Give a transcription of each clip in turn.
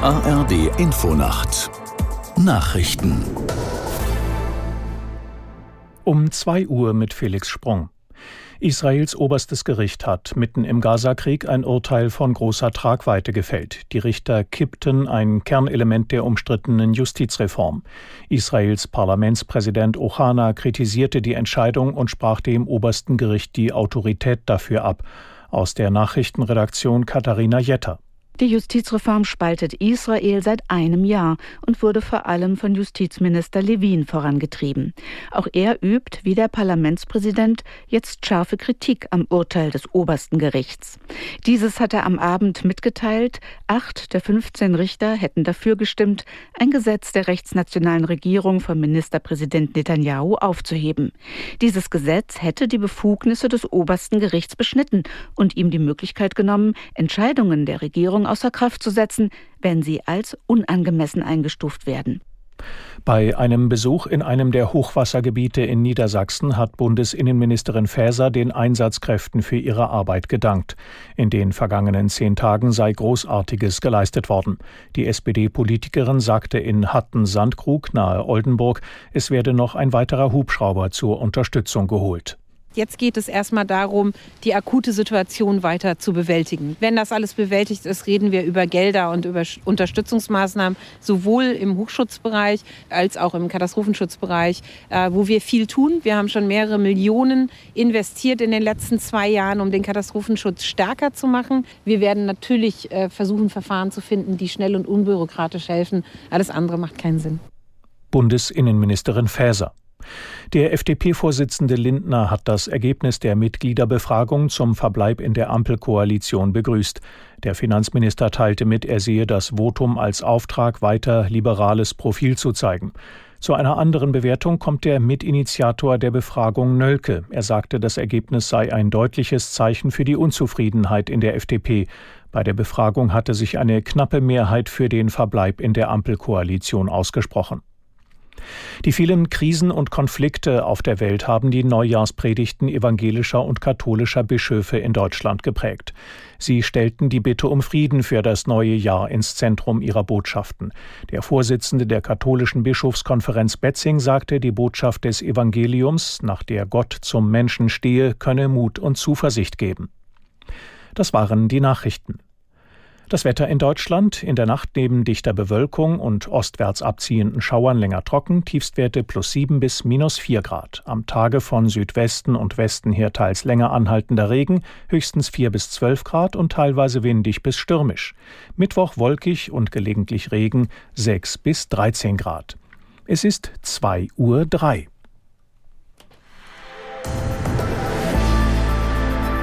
ARD Infonacht Nachrichten um 2 Uhr mit Felix Sprung. Israels oberstes Gericht hat mitten im Gazakrieg ein Urteil von großer Tragweite gefällt. Die Richter kippten ein Kernelement der umstrittenen Justizreform. Israels Parlamentspräsident Ohana kritisierte die Entscheidung und sprach dem obersten Gericht die Autorität dafür ab. Aus der Nachrichtenredaktion Katharina Jetter. Die Justizreform spaltet Israel seit einem Jahr und wurde vor allem von Justizminister Levin vorangetrieben. Auch er übt, wie der Parlamentspräsident, jetzt scharfe Kritik am Urteil des obersten Gerichts. Dieses hat er am Abend mitgeteilt. Acht der 15 Richter hätten dafür gestimmt, ein Gesetz der rechtsnationalen Regierung von Ministerpräsident Netanyahu aufzuheben. Dieses Gesetz hätte die Befugnisse des obersten Gerichts beschnitten und ihm die Möglichkeit genommen, Entscheidungen der Regierung außer Kraft zu setzen, wenn sie als unangemessen eingestuft werden. Bei einem Besuch in einem der Hochwassergebiete in Niedersachsen hat Bundesinnenministerin Faeser den Einsatzkräften für ihre Arbeit gedankt. In den vergangenen zehn Tagen sei Großartiges geleistet worden. Die SPD-Politikerin sagte in Hatten-Sandkrug nahe Oldenburg, es werde noch ein weiterer Hubschrauber zur Unterstützung geholt. Jetzt geht es erstmal darum, die akute Situation weiter zu bewältigen. Wenn das alles bewältigt ist, reden wir über Gelder und über Unterstützungsmaßnahmen, sowohl im Hochschutzbereich als auch im Katastrophenschutzbereich, äh, wo wir viel tun. Wir haben schon mehrere Millionen investiert in den letzten zwei Jahren, um den Katastrophenschutz stärker zu machen. Wir werden natürlich äh, versuchen, Verfahren zu finden, die schnell und unbürokratisch helfen. Alles andere macht keinen Sinn. Bundesinnenministerin Faeser. Der FDP-Vorsitzende Lindner hat das Ergebnis der Mitgliederbefragung zum Verbleib in der Ampelkoalition begrüßt. Der Finanzminister teilte mit, er sehe das Votum als Auftrag, weiter liberales Profil zu zeigen. Zu einer anderen Bewertung kommt der Mitinitiator der Befragung Nölke. Er sagte, das Ergebnis sei ein deutliches Zeichen für die Unzufriedenheit in der FDP. Bei der Befragung hatte sich eine knappe Mehrheit für den Verbleib in der Ampelkoalition ausgesprochen. Die vielen Krisen und Konflikte auf der Welt haben die Neujahrspredigten evangelischer und katholischer Bischöfe in Deutschland geprägt. Sie stellten die Bitte um Frieden für das neue Jahr ins Zentrum ihrer Botschaften. Der Vorsitzende der katholischen Bischofskonferenz Betzing sagte, die Botschaft des Evangeliums, nach der Gott zum Menschen stehe, könne Mut und Zuversicht geben. Das waren die Nachrichten. Das Wetter in Deutschland in der Nacht neben dichter Bewölkung und ostwärts abziehenden Schauern länger trocken, Tiefstwerte plus 7 bis minus 4 Grad. Am Tage von Südwesten und Westen her teils länger anhaltender Regen, höchstens 4 bis 12 Grad und teilweise windig bis stürmisch. Mittwoch wolkig und gelegentlich Regen 6 bis 13 Grad. Es ist 2 Uhr 3.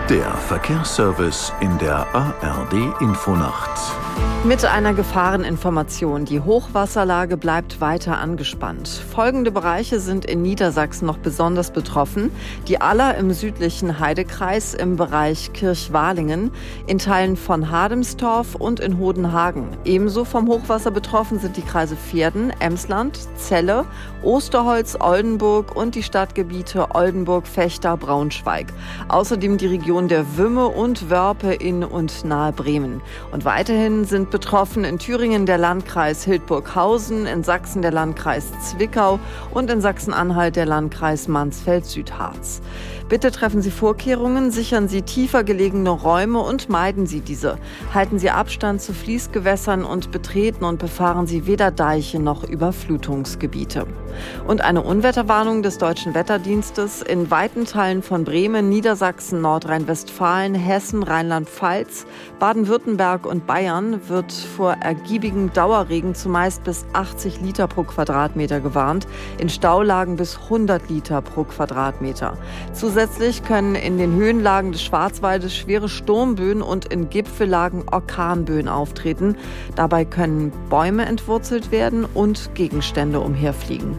Der Verkehrsservice in der ARD Infonacht. Mit einer Gefahreninformation. Die Hochwasserlage bleibt weiter angespannt. Folgende Bereiche sind in Niedersachsen noch besonders betroffen. Die Aller im südlichen Heidekreis im Bereich Kirchwalingen, in Teilen von Hademstorf und in Hodenhagen. Ebenso vom Hochwasser betroffen sind die Kreise Pferden, Emsland, Celle, Osterholz, Oldenburg und die Stadtgebiete Oldenburg, Fechter, Braunschweig. Außerdem die Region der Wümme und Wörpe in und nahe Bremen. Und weiterhin sind betroffen in Thüringen der Landkreis Hildburghausen, in Sachsen der Landkreis Zwickau und in Sachsen-Anhalt der Landkreis Mansfeld-Südharz. Bitte treffen Sie Vorkehrungen, sichern Sie tiefer gelegene Räume und meiden Sie diese. Halten Sie Abstand zu Fließgewässern und betreten und befahren Sie weder Deiche noch Überflutungsgebiete. Und eine Unwetterwarnung des Deutschen Wetterdienstes in weiten Teilen von Bremen, Niedersachsen, Nordrhein-Westfalen, Hessen, Rheinland-Pfalz, Baden-Württemberg und Bayern wird vor ergiebigem Dauerregen zumeist bis 80 Liter pro Quadratmeter gewarnt, in Staulagen bis 100 Liter pro Quadratmeter. Zusätzlich können in den Höhenlagen des Schwarzwaldes schwere Sturmböen und in Gipfellagen Orkanböen auftreten. Dabei können Bäume entwurzelt werden und Gegenstände umherfliegen.